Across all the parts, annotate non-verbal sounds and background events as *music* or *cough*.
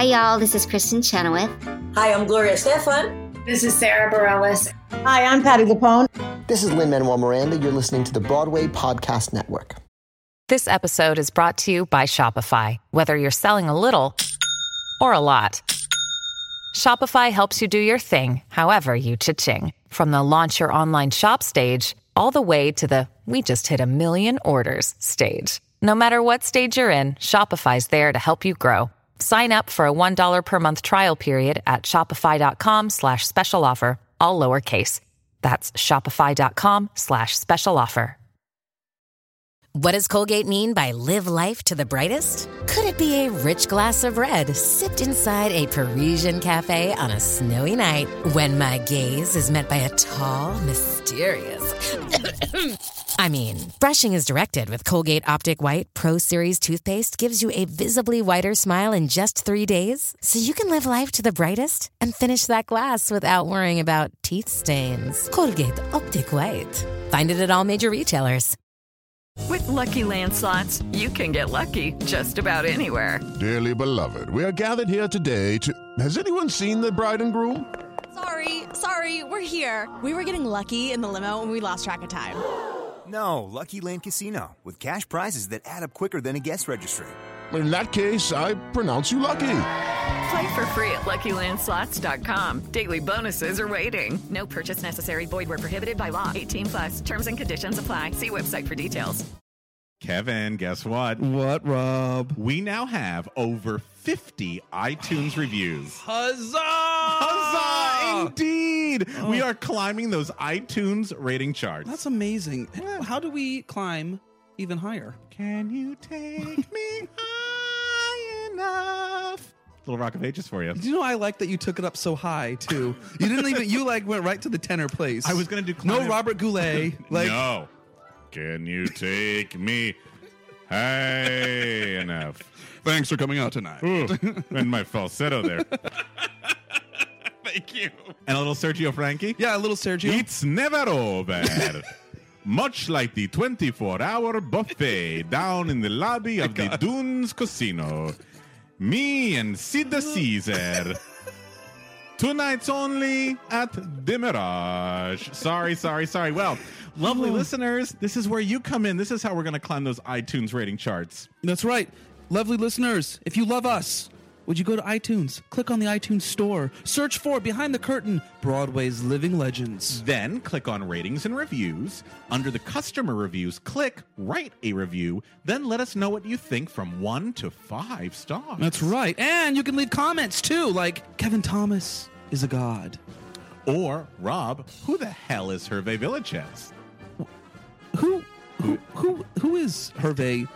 Hi, y'all. This is Kristin Chenoweth. Hi, I'm Gloria Estefan. This is Sara Bareilles. Hi, I'm Patti LuPone. This is Lin Manuel Miranda. You're listening to the Broadway Podcast Network. This episode is brought to you by Shopify. Whether you're selling a little or a lot, Shopify helps you do your thing, however you cha-ching. From the launch your online shop stage, all the way to the we just hit a million orders stage. No matter what stage you're in, Shopify's there to help you grow. Sign up for a $1 per month trial period at shopify.com slash special offer, all lowercase. That's shopify.com slash special offer. What does Colgate mean by live life to the brightest? Could it be a rich glass of red sipped inside a Parisian cafe on a snowy night when my gaze is met by a tall, mysterious. *coughs* *coughs* I mean, brushing is directed with Colgate Optic White Pro Series toothpaste gives you a visibly whiter smile in just three days, so you can live life to the brightest and finish that glass without worrying about teeth stains. Colgate Optic White. Find it at all major retailers. With Lucky Land slots, you can get lucky just about anywhere. Dearly beloved, we are gathered here today to. Has anyone seen the bride and groom? Sorry, sorry, we're here. We were getting lucky in the limo and we lost track of time. No, Lucky Land Casino, with cash prizes that add up quicker than a guest registry. In that case, I pronounce you lucky. Play for free at LuckyLandSlots.com. Daily bonuses are waiting. No purchase necessary. Void where prohibited by law. 18 plus. Terms and conditions apply. See website for details. Kevin, guess what? What, Rob? We now have over 50 iTunes reviews. Huzzah! Huzzah! Indeed! Oh. We are climbing those iTunes rating charts. That's amazing. How do we climb even higher? Can you take me high enough? Little Rock of Ages for you. Do you know I like that you took it up so high too? You didn't even you like went right to the tenor place. I was gonna do no Robert Goulet. *laughs* Like no. Can you take me high enough? Thanks for coming out tonight. Ooh, and my falsetto there. *laughs* Thank you. And a little Sergio Franchi. Yeah, a little Sergio. It's never over. *laughs* Much like the 24 hour buffet down in the lobby of the Dunes Casino. Me and Sid the Caesar. Two nights only at the Mirage. Sorry, sorry, sorry. Well, lovely listeners, this is where you come in. This is how we're going to climb those iTunes rating charts. That's right. Lovely listeners, if you love us, would you go to iTunes, click on the iTunes store, search for Behind the Curtain Broadway's Living Legends. Then click on ratings and reviews. Under the customer reviews, click write a review. Then let us know what you think from one to five stars. That's right. And you can leave comments too, like Kevin Thomas is a god. Or, Rob, who the hell is Hervé Villechaize? Who, who, who, who is Hervé?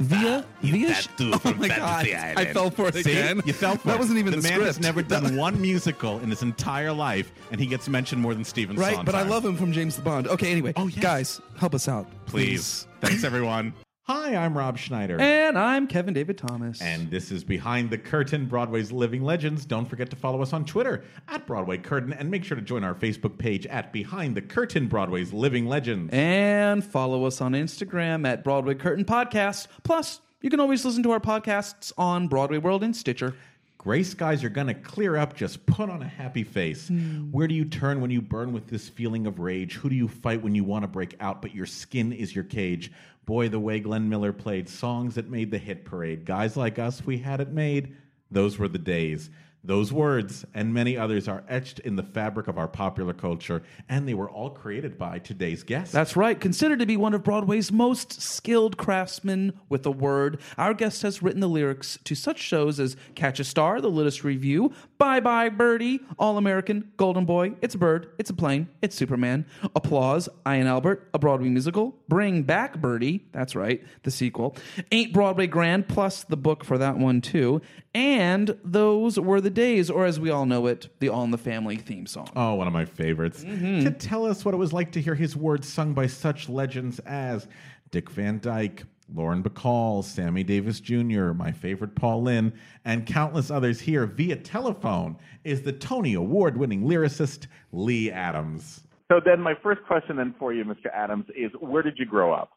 Via via that dude oh my god! Island. I fell for it See? again. You fell for that it. wasn't even the, the, man has never done *laughs* one musical in his entire life, and he gets mentioned more than Stephen right, Sondheim. but I love him from James the Bond. Okay, anyway, Oh, yes. guys, help us out, Please. Thanks, everyone. *laughs* Hi, I'm Rob Schneider. And I'm Kevin David Thomas. And this is Behind the Curtain, Broadway's Living Legends. Don't forget to follow us on Twitter at Broadway Curtain and make sure to join our Facebook page at Behind the Curtain, Broadway's Living Legends. and follow us on Instagram at Broadway Curtain Podcast. Plus, you can always listen to our podcasts on Broadway World and Stitcher. Gray skies are going to clear up. Just put on a happy face. Hmm. Where do you turn when you burn with this feeling of rage? Who do you fight when you want to break out, but your skin is your cage? Boy, the way Glenn Miller played songs that made the hit parade. Guys like us, we had it made. Those were the days. Those words and many others are etched in the fabric of our popular culture, and they were all created by today's guest. That's right. Considered to be one of Broadway's most skilled craftsmen with a word, our guest has written the lyrics to such shows as Catch a Star, The Littlest Revue, Bye Bye Birdie, All American, Golden Boy, It's a Bird, It's a Plane, It's Superman, Applause, I and Albert, a Broadway musical, Bring Back Birdie, that's right, the sequel, Ain't Broadway Grand, plus the book for that one too, and Those Were the Days, or as we all know it, the All in the Family theme song. Oh, one of my favorites. Mm-hmm. To tell us what it was like to hear his words sung by such legends as Dick Van Dyke, Lauren Bacall, Sammy Davis Jr., my favorite Paul Lynde, and countless others here via telephone is the Tony Award winning lyricist Lee Adams. So then my first question then for you, Mr. Adams, is where did you grow up?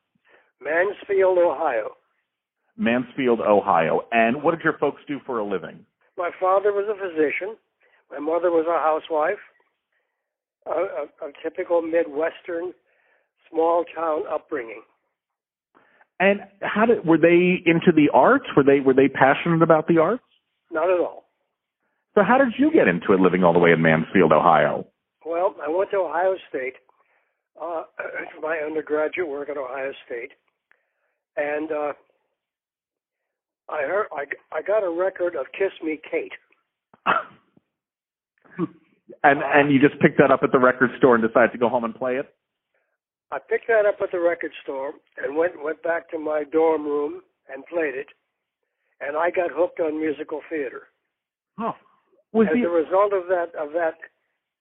Mansfield, Ohio. Mansfield, Ohio. And what did your folks do for a living? my father was a physician. My mother was a housewife. A, a, a typical Midwestern small town upbringing. And how did were they into the arts? Were they were they passionate about the arts? Not at all. So how did you get into it living all the way in Mansfield, Ohio? Well, I went to Ohio State uh, for *clears throat* my undergraduate work at Ohio State, and uh, I heard I, I got a record of "Kiss Me, Kate." *laughs* and and you just picked that up at the record store and decided to go home and play it. I picked that up at the record store and went went back to my dorm room and played it, and I got hooked on musical theater. Oh, was As a result of that of that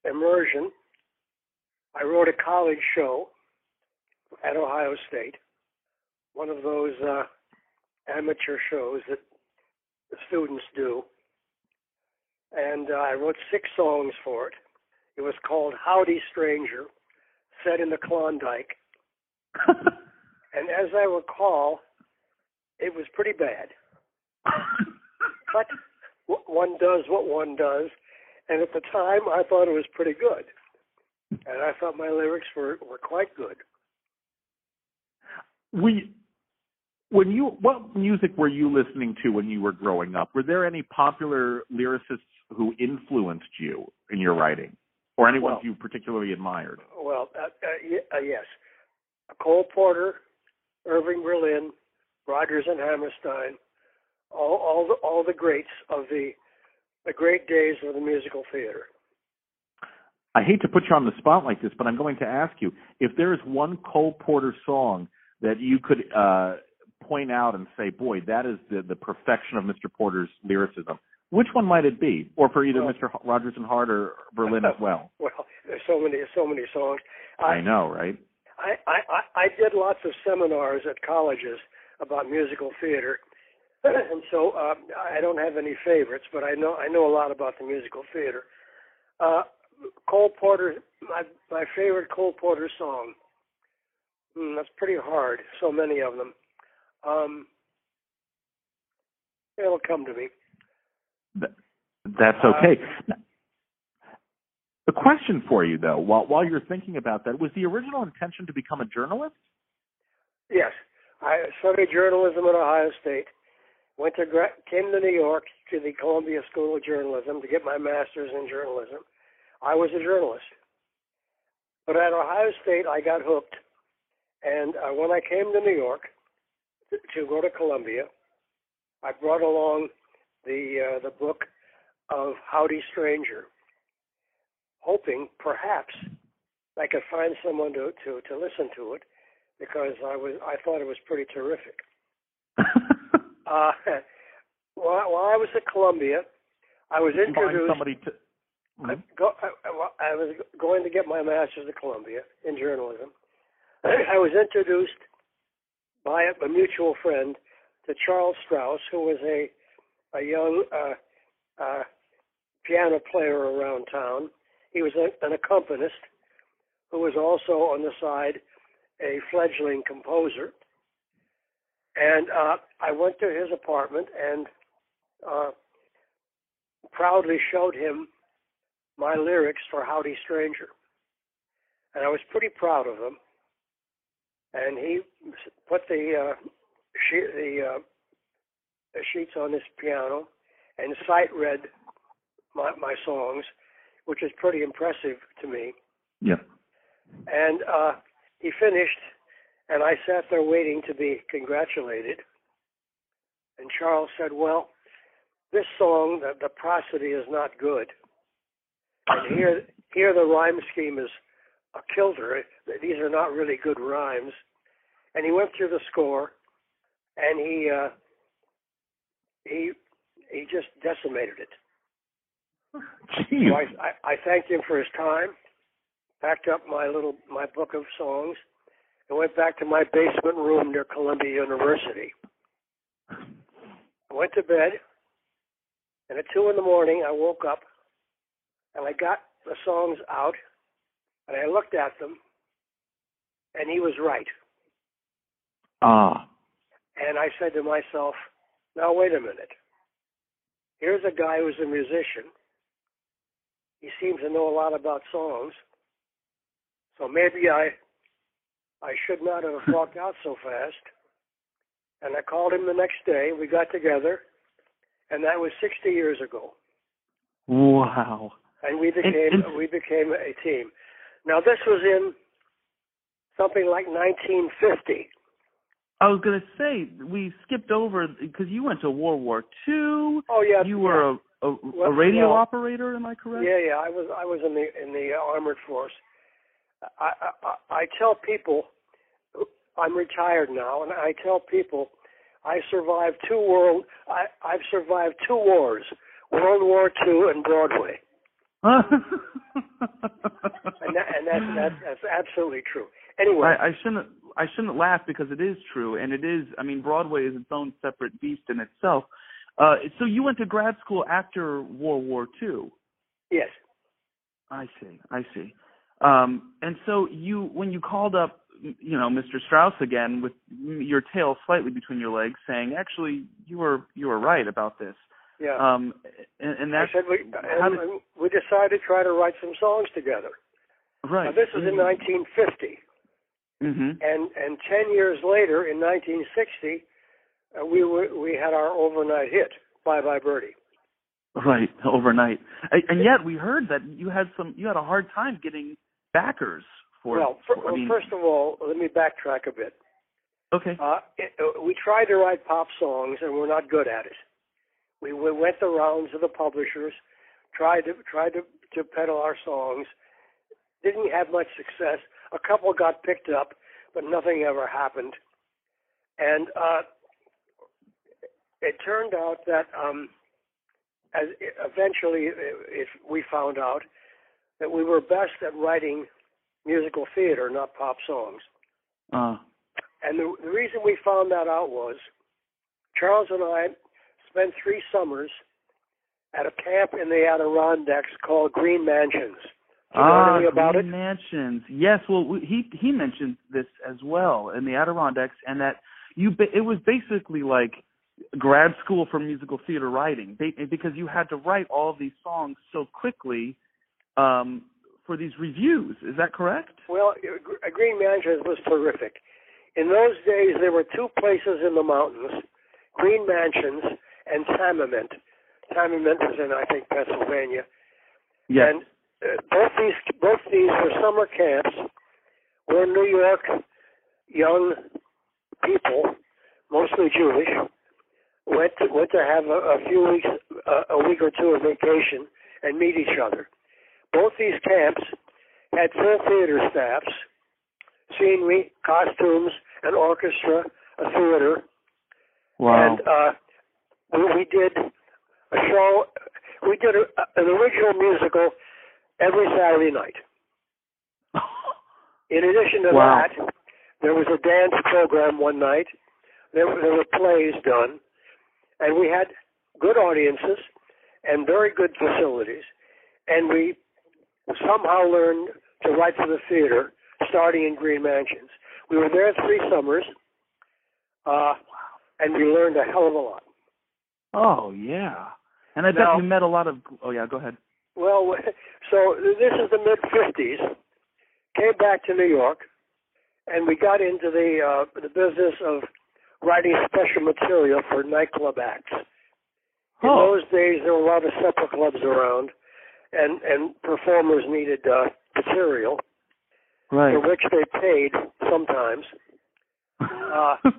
immersion, I wrote a college show at Ohio State, one of those uh, amateur shows that the students do, and uh, I wrote six songs for it. It was called Howdy Stranger, set in the Klondike. *laughs* and as I recall, it was pretty bad. *laughs* but one does what one does, and at the time I thought it was pretty good. And I thought my lyrics were, were quite good. we when you what music were you listening to when you were growing up? Were there any popular lyricists who influenced you in your writing, or anyone Well- you particularly admired? Well, uh, uh, uh, yes. Cole Porter, Irving Berlin, Rodgers and Hammerstein, all all the all the greats of the the great days of the musical theater. I hate to put you on the spot like this, but I'm going to ask you if there is one Cole Porter song that you could uh, point out and say, "Boy, that is the the perfection of Mr. Porter's lyricism." Which one might it be, or for either Well- Mr. Rodgers and Hart or Berlin as well? *laughs* Well, there's so many so many songs. I know, right? I, I, I I did lots of seminars at colleges about musical theater, *clears throat* and so uh, I don't have any favorites, but I know I know a lot about the musical theater. Uh, Cole Porter, my my favorite Cole Porter song. Hmm, that's pretty hard. So many of them. Um, it'll come to me. Th- That's Uh, okay. The question for you, though, while while you're thinking about that, was the original intention to become a journalist? Yes, I studied journalism at Ohio State. Went to came to New York to the Columbia School of Journalism to get my master's in journalism. I was a journalist, but at Ohio State I got hooked, and uh, when I came to New York to go to Columbia, I brought along the uh, the book of Howdy Stranger, hoping perhaps I could find someone to to to listen to it because I was I thought it was pretty terrific. *laughs* uh, while, while I was at Columbia, I was introduced. somebody to. I, go, I, I was going to get my master's at Columbia in journalism. *clears throat* I was introduced by a, a mutual friend to Charles Strouse, who was a a young uh, uh, piano player around town. He was a, an accompanist who was also on the side a fledgling composer. And uh, I went to his apartment and uh, proudly showed him my lyrics for Howdy Stranger. And I was pretty proud of them. And he put the uh, she, the, uh, sheets on his piano and sight read my, my songs, which is pretty impressive to me. Yeah. And uh, he finished, and I sat there waiting to be congratulated. And Charles said, "Well, this song, the, the prosody is not good, and here, here the rhyme scheme is a kilter. These are not really good rhymes." And he went through the score, and he uh, he he just decimated it. Jeez. So I, I, I thanked him for his time, packed up my little my book of songs, and went back to my basement room near Columbia University. I went to bed, and at two in the morning I woke up, and I got the songs out, and I looked at them, and he was right. Ah. And I said to myself, now wait a minute. here's a guy who's a musician. He seems to know a lot about songs. So maybe I I should not have *laughs* walked out so fast. And I called him the next day. We got together, and that was 60 years ago. Wow. And we became we became a team. Now this was in something like 1950. I was gonna say we skipped over because you went to World War Two. Oh yeah, You were a a, a radio well, operator, am I correct? Yeah, yeah. I was I was in the in the armored force. I I, I I tell people I'm retired now, and I tell people I survived two world I I've survived two wars, World War Two and Broadway, *laughs* and that, and that's that's that's absolutely true. Anyway, I, I shouldn't I shouldn't laugh because it is true, and it is. I mean, Broadway is its own separate beast in itself. Uh, so you went to grad school after World War Two. yes, I see. I see. Um, and so you, when you called up, you know, Mr. Strouse again with your tail slightly between your legs, saying, "Actually, you were you were right about this." yeah. Um, and, and I that's said we did- we decided to try to write some songs together. right. Now, this was in 1950. Hmm and and ten years later, in 1960, uh, we were we had our overnight hit, "Bye Bye Birdie." Right, *laughs* overnight. And and yet we heard that you had some you had a hard time getting backers for well, for- I well, mean, first of all, let me backtrack a bit. okay. Uh, it, uh, we tried to write pop songs, and we're not good at it. We, we went the rounds of the publishers, tried to tried to to peddle our songs. Didn't have much success. A couple got picked up, but nothing ever happened. And uh, it turned out that um, as eventually it, we found out that we were best at writing musical theater, not pop songs. Uh, And the, the reason we found that out was Charles and I spent three summers at a camp in the Adirondacks called Green Mansions. You know ah, about Green it? Mansions. Yes. Well, we, he he mentioned this as well in the Adirondacks, and that you it was basically like grad school for musical theater writing because you had to write all of these songs so quickly um, for these revues. Is that correct? Well, Green Mansions was terrific. In those days, there were two places in the mountains, Green Mansions and Tamiment. Tamiment was in, I think, Pennsylvania. Yes. And both these both these were summer camps where New York young people, mostly Jewish, went to, went to have a, a few weeks, uh, a week or two of vacation and meet each other. Both these camps had full theater staffs, scenery, costumes, an orchestra, a theater, Wow. and uh, we, we did a show. We did a, an original musical every Saturday night. *laughs* In addition to Wow. that, there was a dance program one night. There, were- there were plays done, and we had good audiences and very good facilities. And we somehow learned to write for the theater, starting in Green Mansions. We were there three summers, uh, and we learned a hell of a lot. Oh yeah. And I bet you met a lot of. Oh yeah. Go ahead. Well, so this is the mid '50s. Came back to New York, and we got into the uh, the business of writing special material for nightclub acts. In Oh. those days, there were a lot of supper clubs around, and and performers needed uh, material Right. for which they paid sometimes. Uh, *laughs*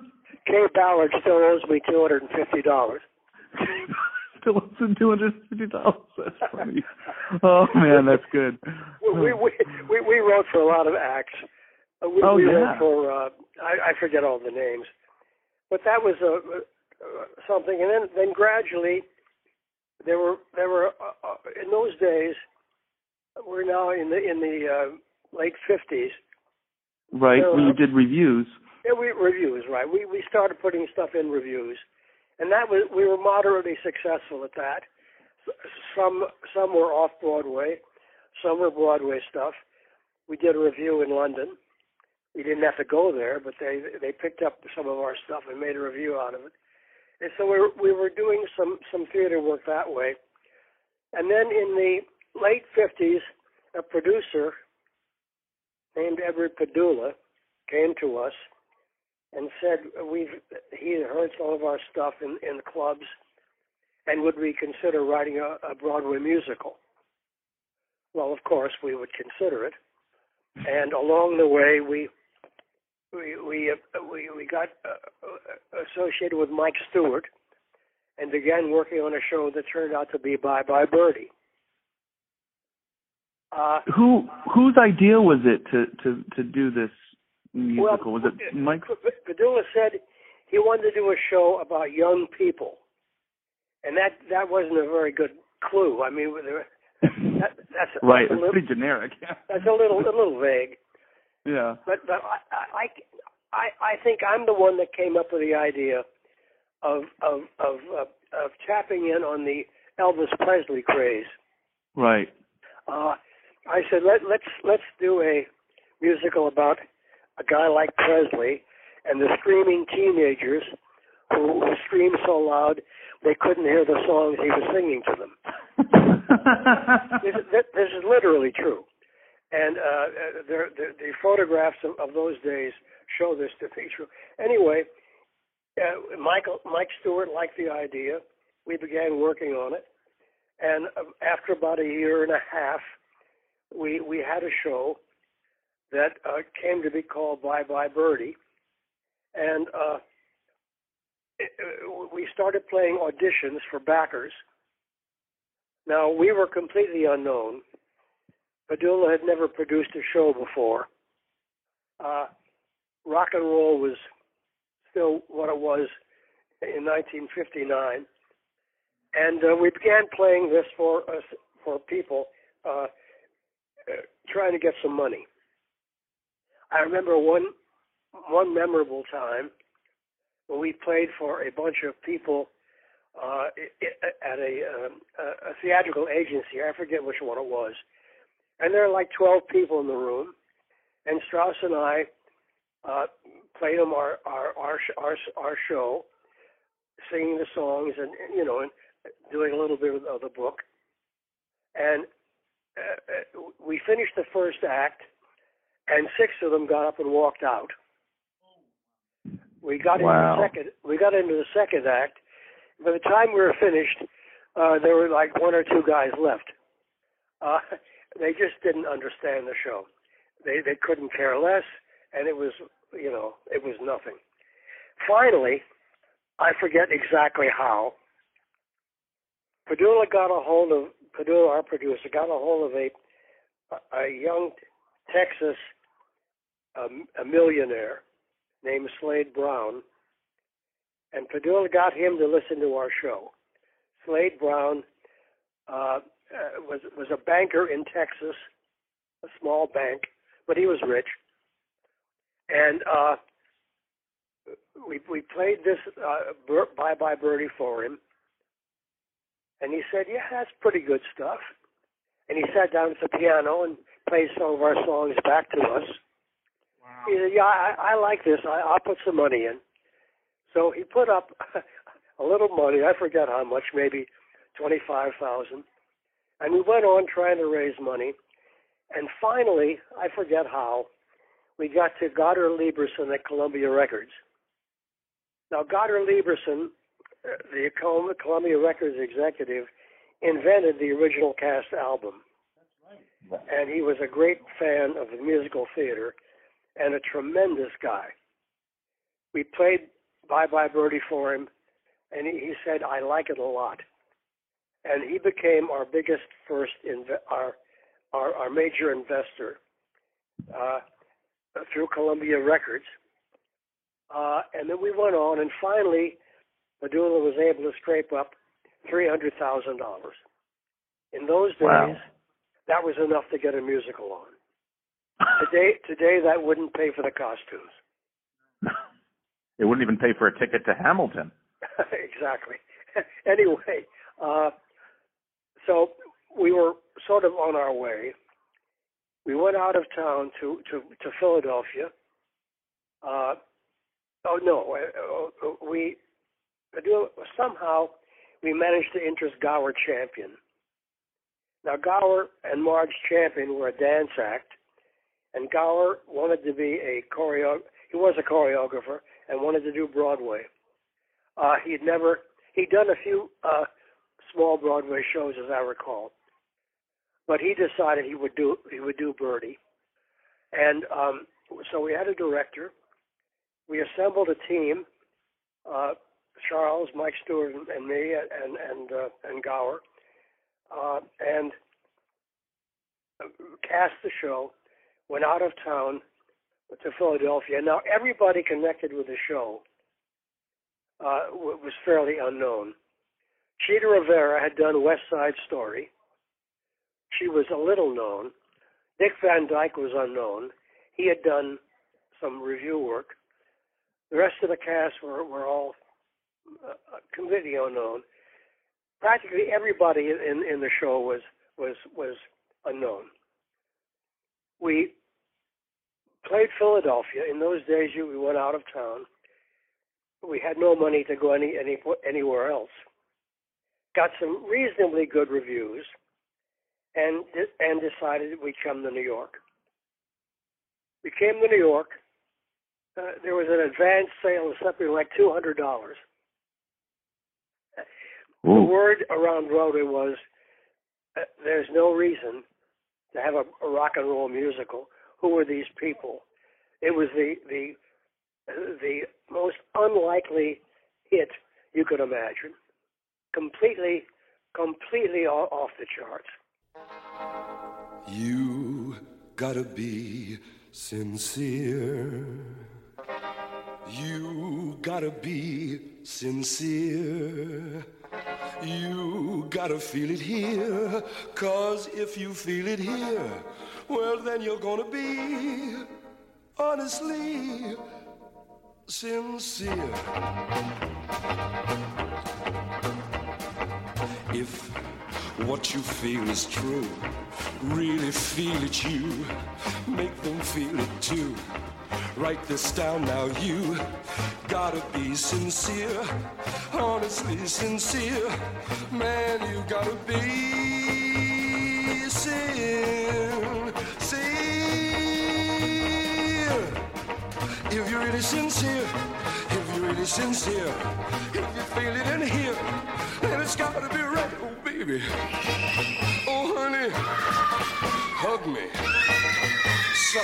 Kaye Ballard still owes me two hundred and fifty dollars. *laughs* Still owes him two hundred fifty dollars. That's funny. *laughs* oh man, that's good. we, we we we wrote for a lot of acts. Uh, We, Oh, we yeah. wrote for uh, I, I forget all the names, but that was a, uh, something. And then then gradually there were there were uh, uh, in those days we're now in the in the uh, late fifties. Right. So, when uh, you did revues. Yeah, we revues right. We we started putting stuff in revues, and that was we were moderately successful at that. Some some were off Broadway, some were Broadway stuff. We did a revue in London. We didn't have to go there, but they they picked up some of our stuff and made a revue out of it. And so we were, we were doing some some theater work that way, and then in the late fifties, a producer named Edward Padula came to us and said we've he had heard some of our stuff in in clubs, and would we consider writing a, a Broadway musical? Well, of course we would consider it, and along the way we we we uh, we, we got uh, associated with Mike Stewart and began working on a show that turned out to be Bye Bye Birdie. Uh, Who whose idea was it to to to do this musical? well, was it Mike? Padula said he wanted to do a show about young people, and that that wasn't a very good clue. I mean, there- that, that's *laughs* Right, That's it's little, pretty generic. *laughs* that's a little a little vague. yeah. But but I, I I I think I'm the one that came up with the idea of of of of, of tapping in on the Elvis Presley craze. Right. Uh, I said let let's let's do a musical about a guy like Presley and the screaming teenagers who, who screamed so loud they couldn't hear the songs he was singing to them. *laughs* this, is- this is literally true. And uh, uh, the, the, the photographs of, of those days show this to be true. Anyway, uh, Michael Mike Stewart liked the idea. We began working on it, and uh, after about a year and a half, we we had a show that uh, came to be called Bye Bye Birdie, and uh, it, uh, we started playing auditions for backers. Now we were completely unknown. Padula had never produced a show before. Uh, rock and roll was still what it was in 1959, and uh, we began playing this for us for people uh, uh, trying to get some money. I remember one one memorable time when we played for a bunch of people uh, at a, um, a theatrical agency. I forget which one it was, and there are like 12 people in the room, and Strouse and I uh, played them our our our our, our show, singing the songs and and, you know and doing a little bit of the book, and uh, uh, we finished the first act, and six of them got up and walked out. We got Wow. into the second. We got into the second act. By the time we were finished, uh, there were like one or two guys left. Uh, *laughs* they just didn't understand the show. They they couldn't care less, and it was you know it was nothing. Finally, I forget exactly how. Padula got a hold of Padula, our producer, got a hold of a a young Texas um, a millionaire named Slade Brown, and Padula got him to listen to our show. Slade Brown uh, uh, was was a banker in Texas, a small bank, but he was rich, and uh, we we played this uh, Bye Bye Birdie for him, and he said, "Yeah, that's pretty good stuff." And he sat down at the piano and played some of our songs back to us. He said, "Yeah, I, I like this. I, I'll put some money in." So he put up *laughs* a little money. I forget how much, maybe twenty-five thousand. And we went on trying to raise money. And finally, I forget how, we got to Goddard Lieberson at Columbia Records. Now, Goddard Lieberson, the Columbia Records executive, invented the original cast album. And he was a great fan of the musical theater and a tremendous guy. We played Bye Bye Birdie for him, and he, he said, I like it a lot. And he became our biggest first, inve- our, our, our major investor uh, through Columbia Records. Uh, and then we went on, and finally, Padula was able to scrape up $300,000. In those days, Wow. That was enough to get a musical on. *laughs* Today, today that wouldn't pay for the costumes. *laughs* It wouldn't even pay for a ticket to Hamilton. *laughs* exactly. anyway, uh, so we were sort of on our way. We went out of town to to, to Philadelphia. Uh, oh no, uh, uh, we do somehow we managed to interest Gower Champion. Now Gower and Marge Champion were a dance act, and Gower wanted to be a choreo. He was a choreographer and wanted to do Broadway. Uh, he'd never he'd done a few uh, small Broadway shows, as I recall, but he decided he would do he would do Birdie, and um, so we had a director. We assembled a team. Uh, Charles, Mike Stewart, and me, and and uh, and Gower, uh, and cast the show. Went out of town to Philadelphia. Now everybody connected with the show uh, was fairly unknown. Chita Rivera had done West Side Story. She was a little known. Dick Van Dyke was unknown. He had done some revue work. The rest of the cast were, were all uh, completely unknown. Practically everybody in, in the show was was was unknown. We played Philadelphia. In those days, we went out of town. We had no money to go any, any anywhere else. Got some reasonably good reviews, and and decided we'd come to New York. We came to New York. Uh, there was an advance sale of something like two hundred dollars. The word around Broadway was uh, there's no reason to have a, a rock and roll musical. Who are these people? It was the the the most unlikely hit you could imagine. Completely, completely off the charts. You gotta be sincere. You gotta be sincere. You gotta feel it here, cause if you feel it here, well, then you're gonna be honestly sincere. If what you feel is true, really feel it, you make them feel it too. Write this down now, you gotta be sincere, honestly sincere. Man, you gotta be sincere. If you're really sincere, if you're really sincere, if you feel it in here, then it's gotta be right, oh baby. Oh honey, hug me, In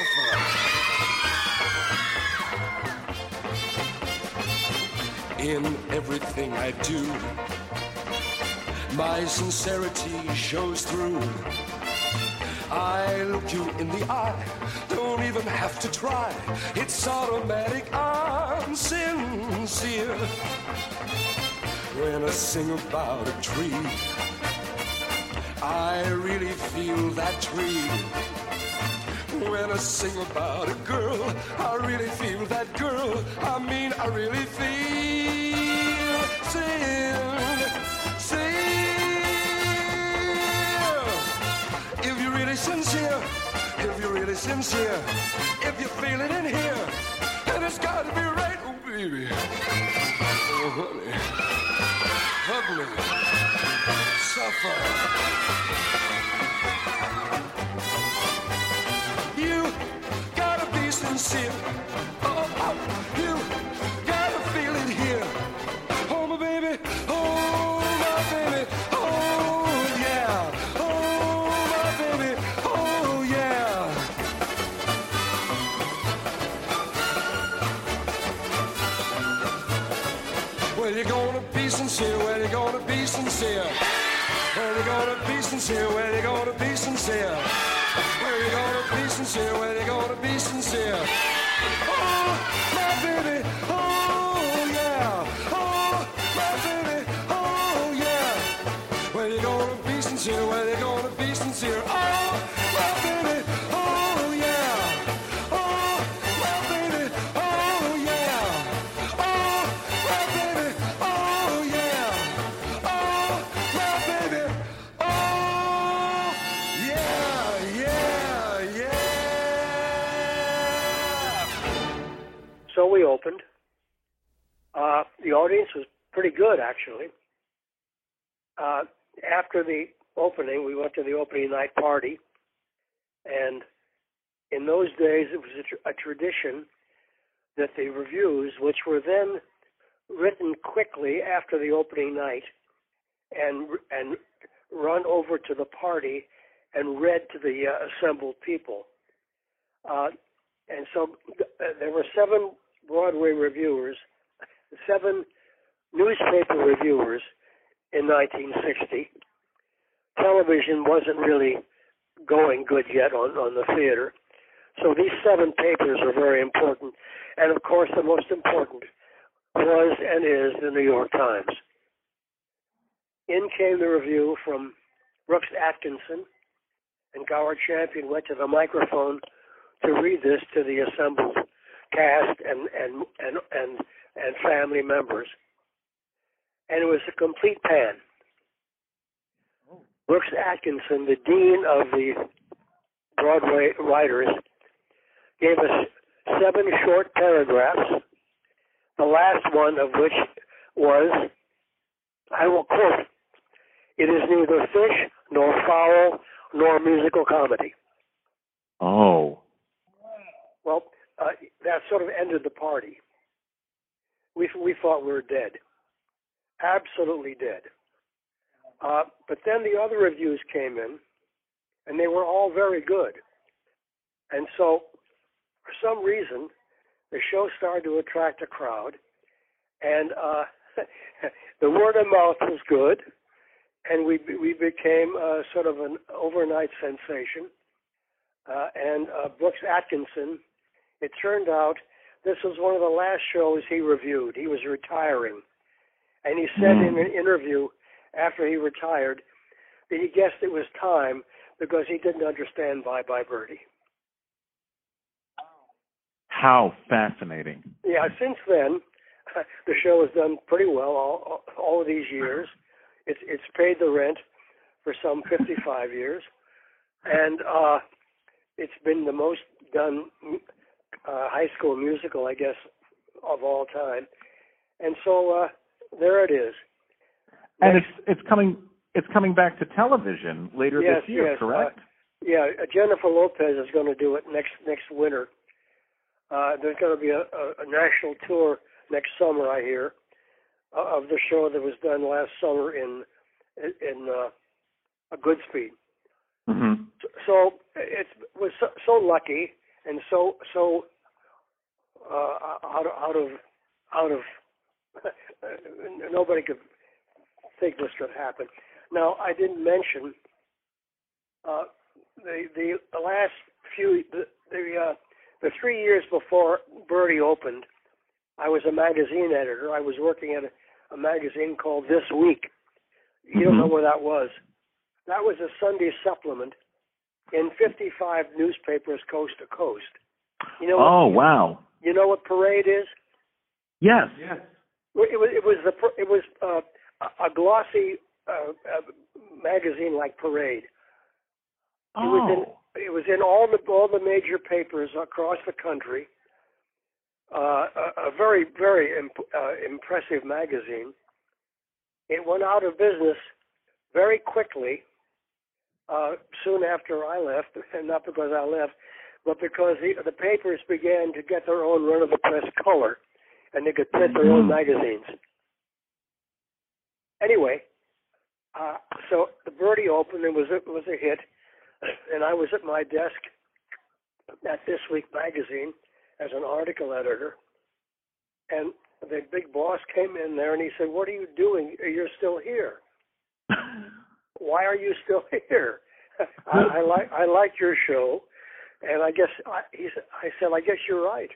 everything I do, my sincerity shows through. I look you in the eye, don't even have to try. It's automatic, I'm sincere. When I sing about a tree, I really feel that tree. When I sing about a girl, I really feel that girl. I mean, I really feel sin, sin. If you're really sincere, if you're really sincere, if you feel it in here, then it's gotta be right, oh baby. Oh honey, hug me, suffer. Sincere. Oh, oh, you gotta feel it here. Oh my baby, oh my baby, oh yeah, oh my baby, oh yeah. Well, you're gonna be sincere. Well, you're gonna be sincere. Well, you're gonna be sincere. Well, you're gonna be sincere. Well, you're gonna be sincere. Well, you're gonna be sincere. Oh, my baby. Oh, audience was pretty good actually. Uh, after the opening, we went to the opening night party, and in those days it was a, tr- a tradition that the reviews, which were then written quickly after the opening night, and and run over to the party and read to the uh, assembled people. Uh, and so th- uh, there were seven Broadway reviewers, seven newspaper reviewers in 1960. Television wasn't really going good yet on, on the theater. So these seven papers are very important. And of course, the most important was and is the New York Times. In came the review from Brooks Atkinson, and Gower Champion went to the microphone to read this to the assembled cast and and and and, and family members. And it was a complete pan. Brooks Atkinson, the dean of the Broadway writers, gave us seven short paragraphs, the last one of which was, I will quote, it is neither fish nor fowl nor musical comedy. Oh. Well, uh, that sort of ended the party. We we thought we were dead, absolutely dead. Uh, but then the other reviews came in, and they were all very good. And so, for some reason, the show started to attract a crowd, and uh, *laughs* the word of mouth was good, and we we became uh, sort of an overnight sensation. Uh, and uh, Brooks Atkinson, it turned out this was one of the last shows he reviewed. He was retiring, and he said Hmm. in an interview after he retired that he guessed it was time because he didn't understand Bye Bye Birdie. How fascinating. Yeah, since then, *laughs* the show has done pretty well all, all of these years. It's it's paid the rent for some 55 years, and uh, it's been the most done uh, high school musical, I guess, of all time. And so uh, there it is. And it's it's coming it's coming back to television later yes, this year, yes, correct? Uh, yeah, uh, Jennifer Lopez is going to do it next next winter. Uh, there's going to be a, a, a national tour next summer, I hear, uh, of the show that was done last summer in in uh, a Goodspeed. Mm-hmm. So it was so, so lucky and so so uh, out of out of out of *laughs* nobody could think this could happen. Now I didn't mention uh, the the the last few the the, uh, the three years before Birdie opened, I was a magazine editor. I was working at a, a magazine called This Week. You don't know where that was. That was a Sunday supplement in 55 newspapers coast to coast. You know? oh what, wow. You know what Parade is? Yes. Yes. It was it was the pr- it was uh, a- a glossy uh, uh, magazine like Parade. It was in Oh. it was in all the all the major papers across the country. Uh, a, a very very imp, uh, impressive magazine. It went out of business very quickly. Uh, soon after I left, and not because I left, but because the, the papers began to get their own run of the press color, and they could print their own Mhm. magazines. Anyway, uh, so the Birdie opened and was it was a hit, and I was at my desk at This Week magazine as an article editor, and the big boss came in there and he said, "What are you doing? You're still here. *laughs* Why are you still *laughs* here? I, I like I like your show, and I guess I, he said, I said, I guess you're right.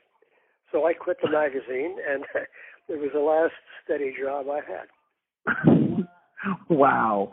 So I quit the magazine, and *laughs* it was the last steady job I had. *laughs* wow.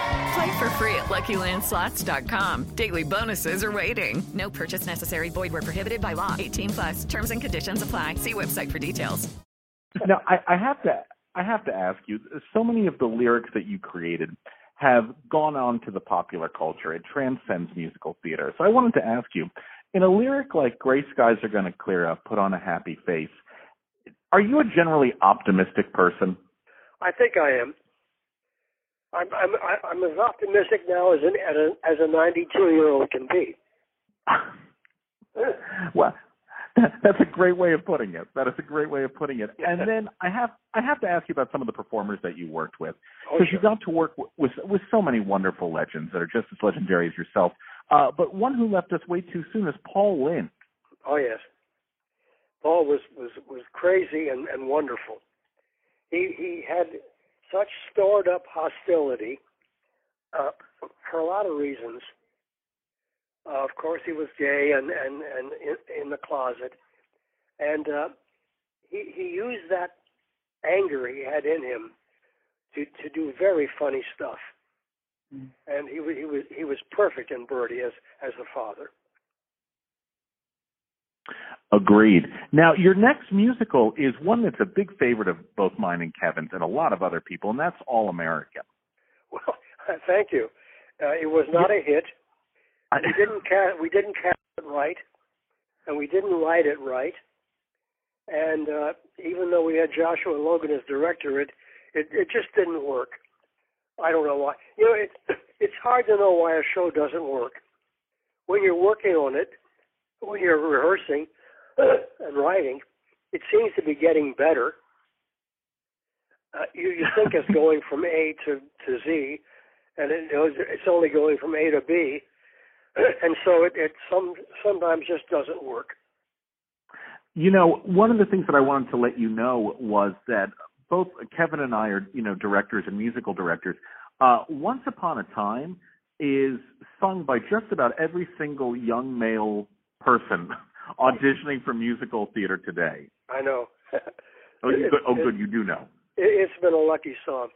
Play for free at LuckyLandSlots.com. Daily bonuses are waiting. No purchase necessary. Void were prohibited by law. 18 plus. Terms and conditions apply. See website for details. Now, I, I have to, I have to ask you. So many of the lyrics that you created have gone on to the popular culture. It transcends musical theater. So I wanted to ask you, in a lyric like "Gray skies are going to clear up," put on a happy face. Are you a generally optimistic person? I think I am. I'm I'm I'm as optimistic now as an as a 92 year old can be. *laughs* well, that's a great way of putting it. That is a great way of putting it. And then I have I have to ask you about some of the performers that you worked with because oh, sure. you got to work with with so many wonderful legends that are just as legendary as yourself. Uh, but one who left us way too soon is Paul Lynde. Oh yes, Paul was was was crazy and and wonderful. He he had such stored up hostility uh, for a lot of reasons. Uh, of course, he was gay and and and in, in the closet, and uh, he he used that anger he had in him to to do very funny stuff. Mm. And he was he was he was perfect in Birdie as as a father. Agreed. Now, your next musical is one that's a big favorite of both mine and Kevin's and a lot of other people, and that's All American. Well, *laughs* thank you. Uh, it was not a hit. We didn't *laughs* cast we didn't cast it right, and we didn't write it right. And uh, even though we had Joshua Logan as director, it it, it just didn't work. I don't know why. You know, it, *clears throat* it's hard to know why a show doesn't work. When you're working on it, when you're rehearsing *coughs* and writing, it seems to be getting better. Uh, you, you think it's going from A to, to Z, and it, it's only going from A to B, *coughs* and so it, it some sometimes just doesn't work. You know, one of the things that I wanted to let you know was that both Kevin and I are, you know, directors and musical directors. Uh, Once Upon a Time is sung by just about every single young male person *laughs* auditioning for musical theater today. I know. oh, you, good, oh, good. You do know. It, it's been a lucky song.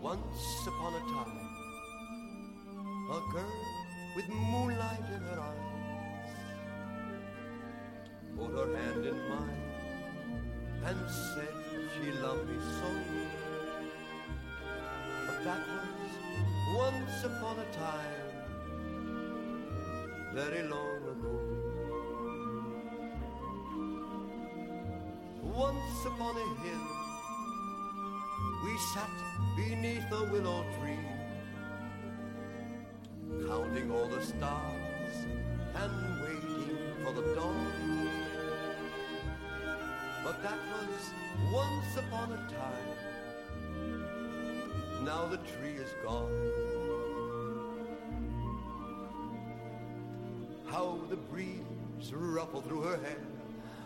Once upon a time, a girl with moonlight in her eyes put her hand in mine and said she loved me so. But that was once upon a time very long ago. Once upon a hill, we sat beneath a willow tree, counting all the stars and waiting for the dawn. But that was once upon a time. Now the tree is gone. how the breeze ruffled through her hair,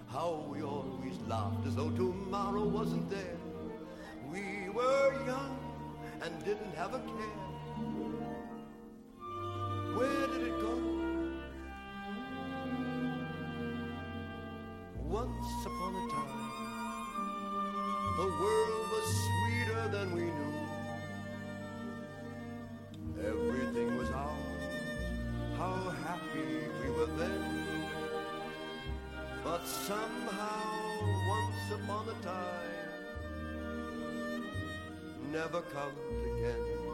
how we always laughed as though tomorrow wasn't there. We were young and didn't have a care. Never comes again.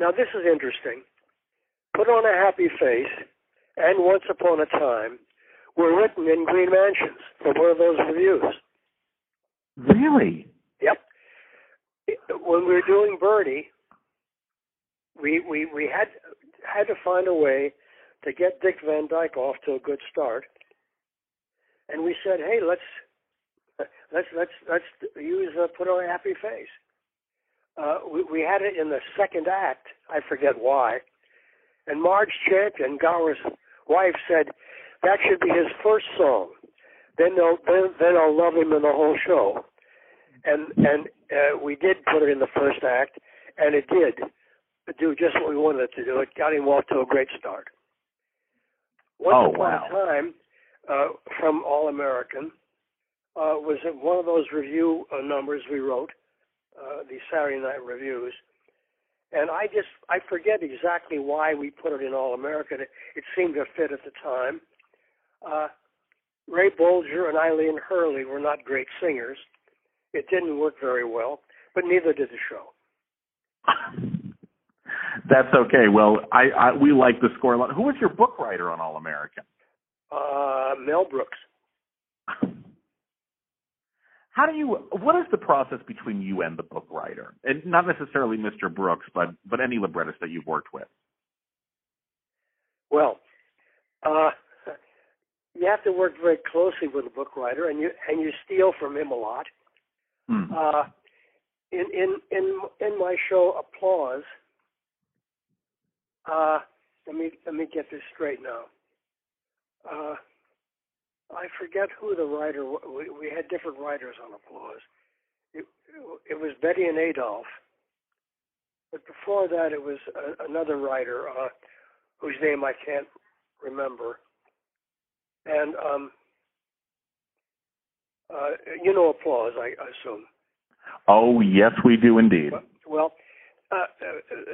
Now, this is interesting. Put on a happy face and Once Upon a Time were written in Green Mansions for one of those revues. Really? Yep. When we were doing Birdie, we we we had had to find a way to get Dick Van Dyke off to a good start, and we said, "Hey, let's let's let's let's use uh, put on a happy face." Uh, we, we had it in the second act. I forget why, and Marge Champion, Gower's wife, said that should be his first song. Then they'll then, then I'll love him in the whole show. And and uh, we did put it in the first act, and it did do just what we wanted it to do. It got him off to a great start. Once Oh, upon wow. a time, uh, from All American, uh, was one of those revue uh, numbers we wrote, uh, the Saturday Night Revues. And I just I forget exactly why we put it in All American. It, it seemed to fit at the time. Uh, Ray Bolger and Eileen Herlie were not great singers. It didn't work very well, but neither did the show. *laughs* That's okay. Well, I, I we like the score a lot. Who was your book writer on All American? Uh, Mel Brooks. *laughs* How do you? What is the process between you and the book writer, and not necessarily Mr. Brooks, but but any librettist that you've worked with? Well, uh, you have to work very closely with the book writer, and you and you steal from him a lot. Hmm. Uh, in in in in my show Applause, uh, let me let me get this straight now. I forget who the writer. We, we had different writers on Applause. It, it was Betty and Adolf, but before that it was a, another writer uh, whose name I can't remember. And um, uh, you know Applause, I assume. Oh yes, we do indeed. Well, uh, uh,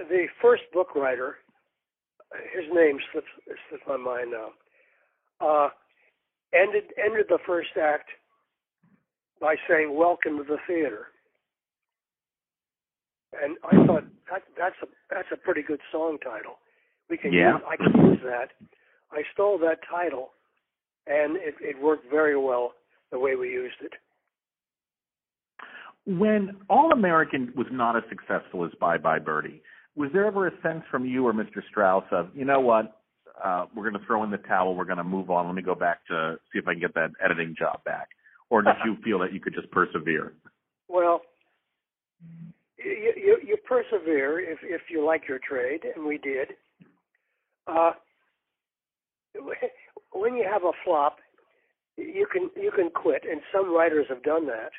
the first book writer, his name slips slips my mind now. Uh, ended ended the first act by saying "Welcome to the theater," and I thought that that's a that's a pretty good song title. We can Yeah. use, I can use that. I stole that title, and it, it worked very well the way we used it. When All American was not as successful as Bye Bye Birdie, was there ever a sense from you or Mr. Strouse of, you know what, uh, we're going to throw in the towel, we're going to move on, let me go back to see if I can get that editing job back? Or did you feel that you could just persevere? Well, you, you, you persevere if, if you like your trade, and we did. Uh, when you have a flop, you can you can quit, and some writers have done that.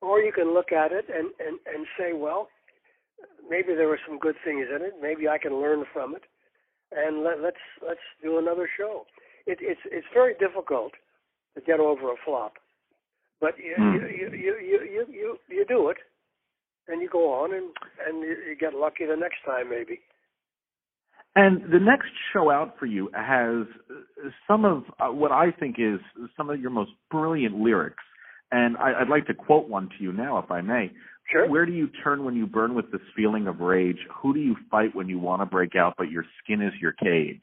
Or you can look at it and, and, and say, well, maybe there were some good things in it. Maybe I can learn from it, and let, let's let's do another show. It, it's it's very difficult to get over a flop, but you Hmm. you, you, you, you, you, you do it, and you go on, and and you, you get lucky the next time maybe. And the next show out for you has uh, some of uh, what I think is some of your most brilliant lyrics. And I, I'd like to quote one to you now, if I may. Sure. Where do you turn when you burn with this feeling of rage? Who do you fight when you want to break out, but your skin is your cage?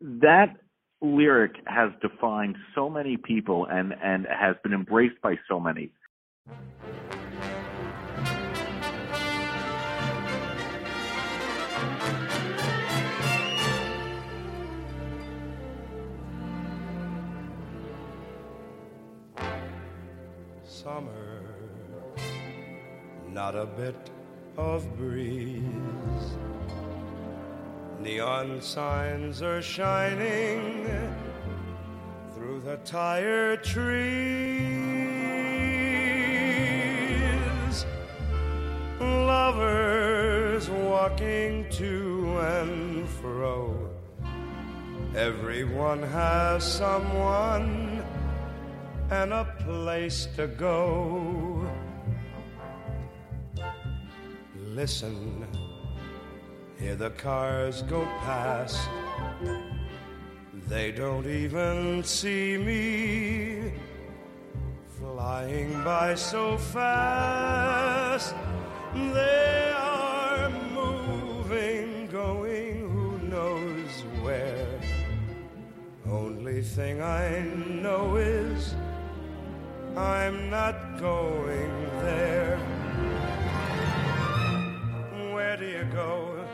That lyric has defined so many people and, and has been embraced by so many. summer, not a bit of breeze. Neon signs are shining through the tired trees. Lovers walking to and fro. Everyone has someone and a place to go. Listen, hear the cars go past. They don't even see me flying by so fast. They are moving, going who knows where. Only thing I know is I'm not going there. Where do you go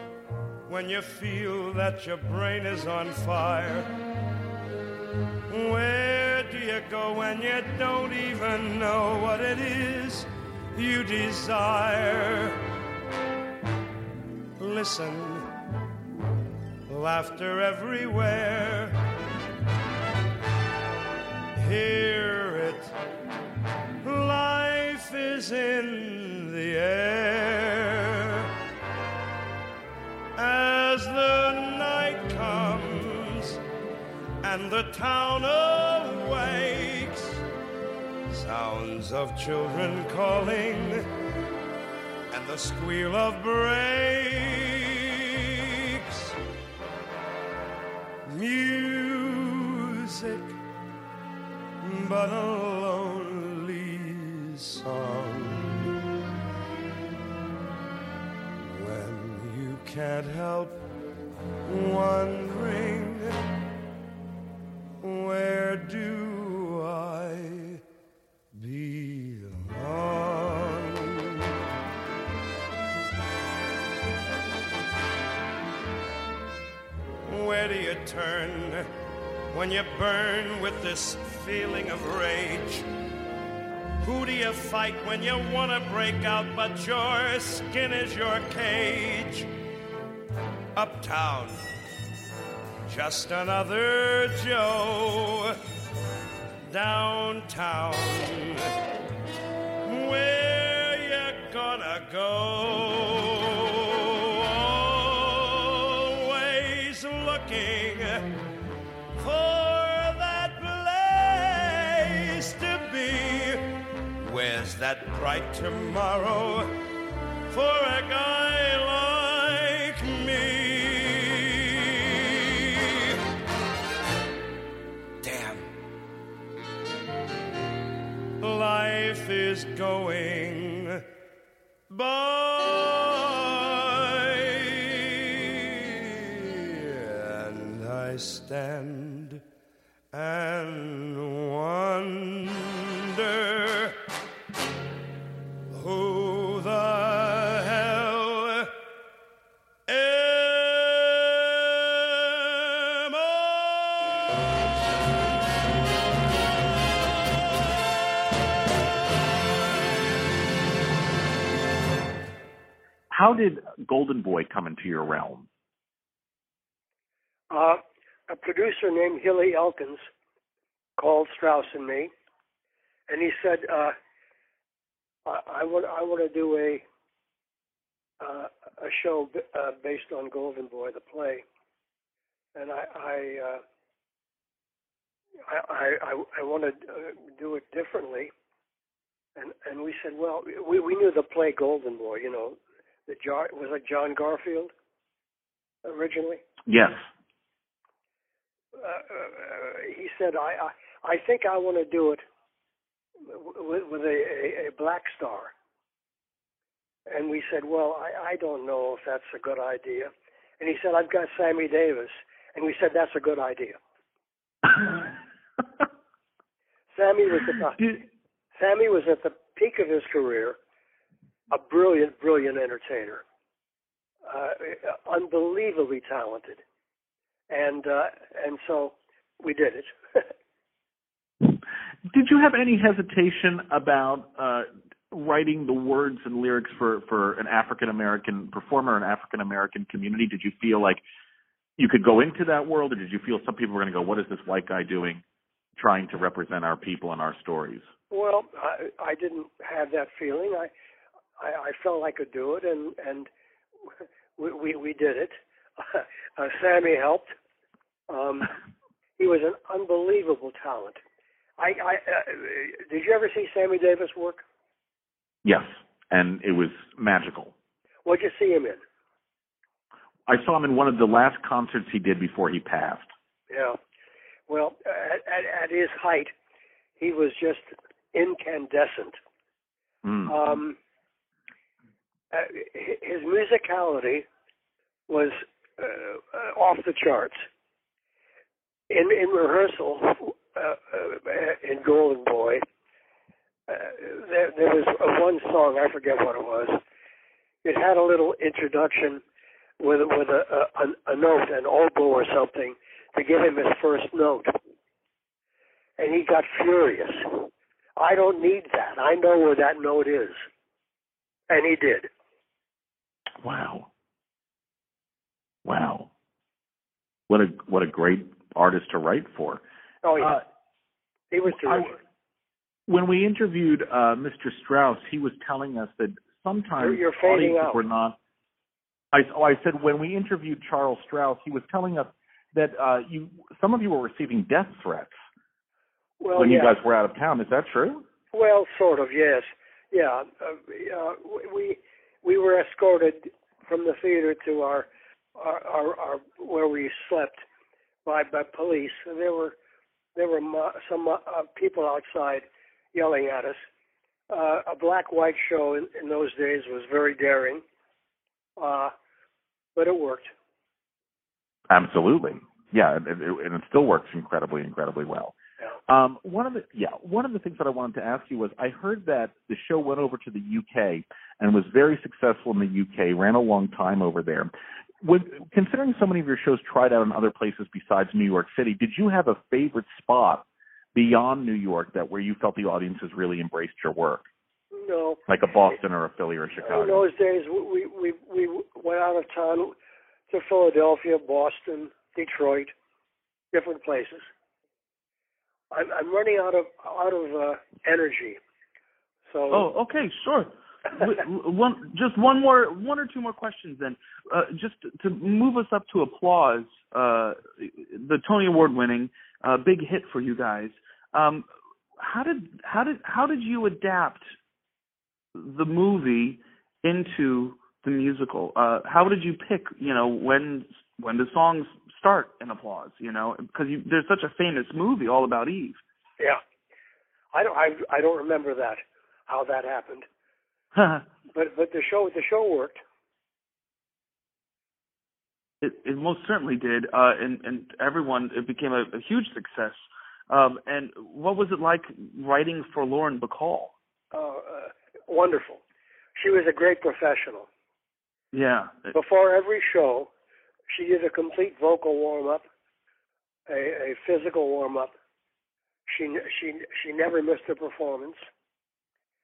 when you feel that your brain is on fire? Where do you go when you don't even know what it is you desire? Listen, laughter everywhere. Hear it, life is in the air. As the night comes and the town awakes, sounds of children calling and the squeal of brakes. Music, but a lonely song. Can't help wondering, where do I belong? Where do you turn when you burn with this feeling of rage? Who do you fight when you want to break out, but your skin is your cage? Uptown, just another Joe. Downtown, where you gonna go? Always looking for that place to be. Where's that bright tomorrow for a guy like is going by, and I stand and did Golden Boy come into your realm? Uh, a producer named Hilly Elkins called Strouse and me, and he said, uh, I, I want I want to do a uh, a show b- uh, based on Golden Boy, the play, and I I uh, I, I, I, want to uh, do it differently, and and we said, well, we we knew the play Golden Boy, you know, was it John Garfield originally. Yes. uh, uh, he said, I, I, I think I want to do it with, with a, a, a black star. And we said, well, I, I don't know if that's a good idea. And he said, I've got Sammy Davis. And we said, that's a good idea. *laughs* Sammy was at the, Sammy was at the peak of his career, a brilliant, brilliant entertainer, uh, unbelievably talented, and uh, and so we did it. *laughs* Did you have any hesitation about uh, writing the words and lyrics for for an African American performer, an African American community? Did you feel like you could go into that world, or did you feel some people were going to go, "What is this white guy doing, trying to represent our people and our stories"? Well, I, I didn't have that feeling. I, I, I felt I could do it, and and *laughs* we we, we did it. *laughs* Uh, Sammy helped. Um, he was an unbelievable talent. I, I uh, did you ever see Sammy Davis work? Yes, and it was magical. What'd you see him in? I saw him in one of the last concerts he did before he passed. Yeah. Well, at, at, at his height, he was just incandescent. Mm. Um, uh, his musicality was uh, off the charts. In in rehearsal, uh, uh, in Golden Boy, uh, there, there was one song I forget what it was. It had a little introduction with with a, a a note, an oboe or something, to give him his first note, and he got furious. I don't need that. I know where that note is, and he did. Wow. Wow. What a what a great artist to write for. Oh yeah. Uh, he was I- when we interviewed uh, Mr. Strouse, he was telling us that sometimes You're- you're audiences out. were not. I, oh, I said when we interviewed Charles Strouse, he was telling us that uh, you some of you were receiving death threats Well, when yeah. you guys were out of town. Is that true? Well, sort of, yes. Yeah, uh, uh, we we were escorted from the theater to our our, our, our where we slept by by police. And there were there were mo- some uh, people outside yelling at us. Uh, a black white show in, in those days was very daring, uh, but it worked. Absolutely. Yeah, and and it still works incredibly, incredibly well. Um, one of the yeah, one of the things that I wanted to ask you was I heard that the show went over to the UK and was very successful in the UK, ran a long time over there. Would, considering so many of your shows tried out in other places besides New York City, did you have a favorite spot beyond New York that where you felt the audiences really embraced your work, No, like a Boston or a Philly or a in Chicago? those days we we we went out of town to Philadelphia, Boston, Detroit, different places. I'm I'm running out of out of uh, energy. So Oh, okay, sure. *laughs* One, just one more, one or two more questions then. Uh, just to move us up to applause. Uh, the Tony Award winning, uh, big hit for you guys. Um, how did how did how did you adapt the movie into the musical? Uh, how did you pick? You know when when the songs start in applause. You know because you, there's such a famous movie all about Eve. yeah, I don't I I don't remember that how that happened. *laughs* But but the show the show worked. It, it most certainly did, uh, and and everyone it became a, a huge success. Um, and what was it like writing for Lauren Bacall? Uh, uh, wonderful. She was a great professional. Yeah, Before every show, she did a complete vocal warm up, a, a physical warm up. She she she never missed a performance.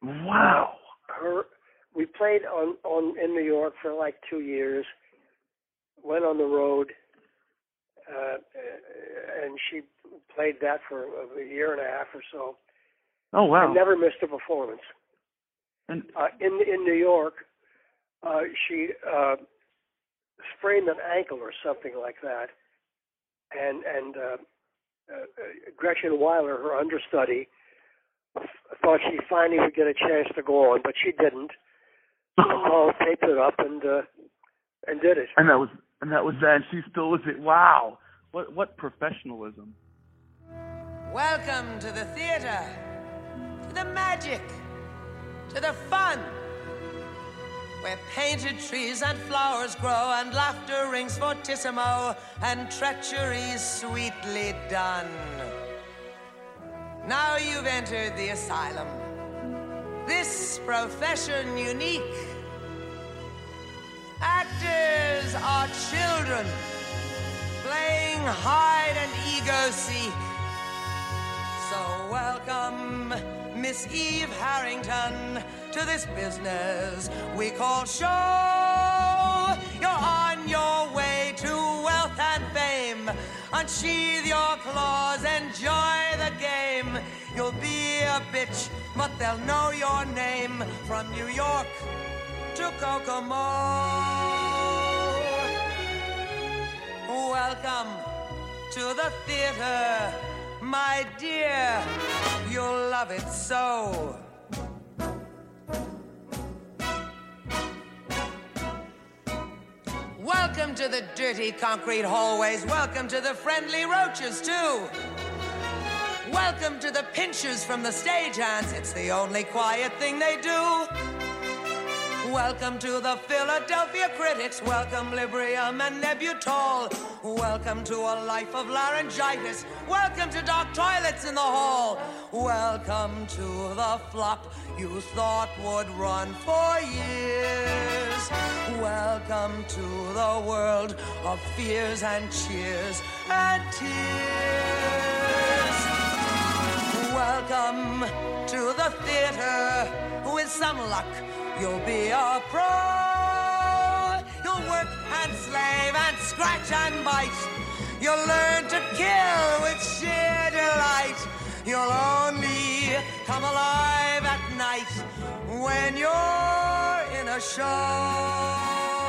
wow. Her we played on on in New York for like two years. Went on the road, uh, and she played that for a year and a half or so. Oh wow. And never missed a performance. And uh, in in New York, uh, she uh, sprained an ankle or something like that, and and uh, uh, Gretchen Wyler, her understudy, f- thought she finally would get a chance to go on, but she didn't. So Paul taped it up and uh, and did it. And that was and that was that. And she still was it. Wow. What what professionalism. Welcome to the theater, to the magic, to the fun, where painted trees and flowers grow, and laughter rings fortissimo, and treachery sweetly done. Now you've entered the asylum. This profession unique. Actors are children, playing hide and ego seek. So Welcome, Miss Eve Harrington, to this business we call show. You're on your way to wealth and fame. Unsheathe your claws, enjoy the game. You'll be a bitch, but they'll know your name from New York to Kokomo. Welcome to the theater, my dear. You'll love it so. Welcome to the dirty concrete hallways. Welcome to the friendly roaches, too. Welcome to the pinchers from the stagehands. It's the only quiet thing they do. Welcome to the Philadelphia critics. Welcome Librium and Nembutal. Welcome to a life of laryngitis. Welcome to dark toilets in the hall. Welcome to the flop you thought would run for years. Welcome to the world of fears and cheers and tears. Welcome to the theater. With some luck, you'll be a pro. You'll work and slave and scratch and bite. You'll learn to kill with sheer delight. You'll only come alive at night when you're in a show.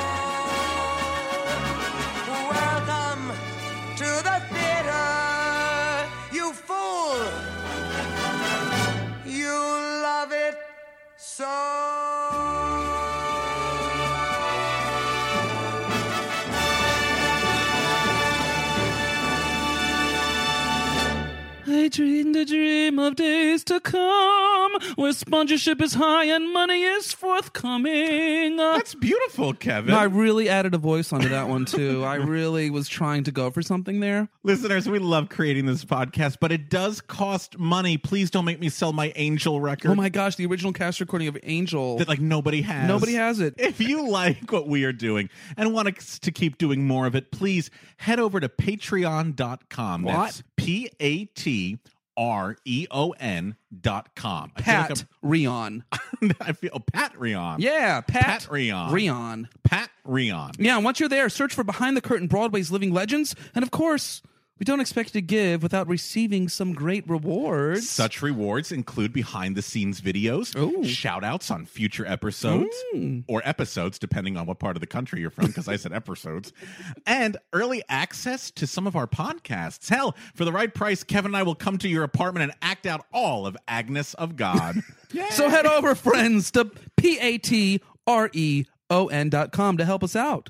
I dreamed a dream of days to come where sponsorship is high and money is forthcoming. That's beautiful, Kevin. I really added a voice onto that one too. I really was trying to go for something there. Listeners, we love creating this podcast, but it does cost money. Please don't make me sell my Angel record. Oh my gosh, the original cast recording of Angel. that like nobody has. Nobody has it. If you like what we are doing and want us to keep doing more of it, please head over to patreon.com. What? That's P A T R E O N dot com. I feel like Pat Rion. *laughs* I feel oh, Pat Rion. Yeah, Pat, Pat Rion. Rion. Pat Rion. Yeah, and once you're there, search for Behind the Curtain Broadway's Living Legends. And of course, we don't expect to give without receiving some great rewards. Such rewards include behind the scenes videos, shout outs on future episodes, Mm. or episodes, depending on what part of the country you're from, because I said episodes, and early access to some of our podcasts. Hell, for the right price, Kevin and I will come to your apartment and act out all of Agnes of God. *laughs* So head over, friends, to P A T R E O N dot com to help us out.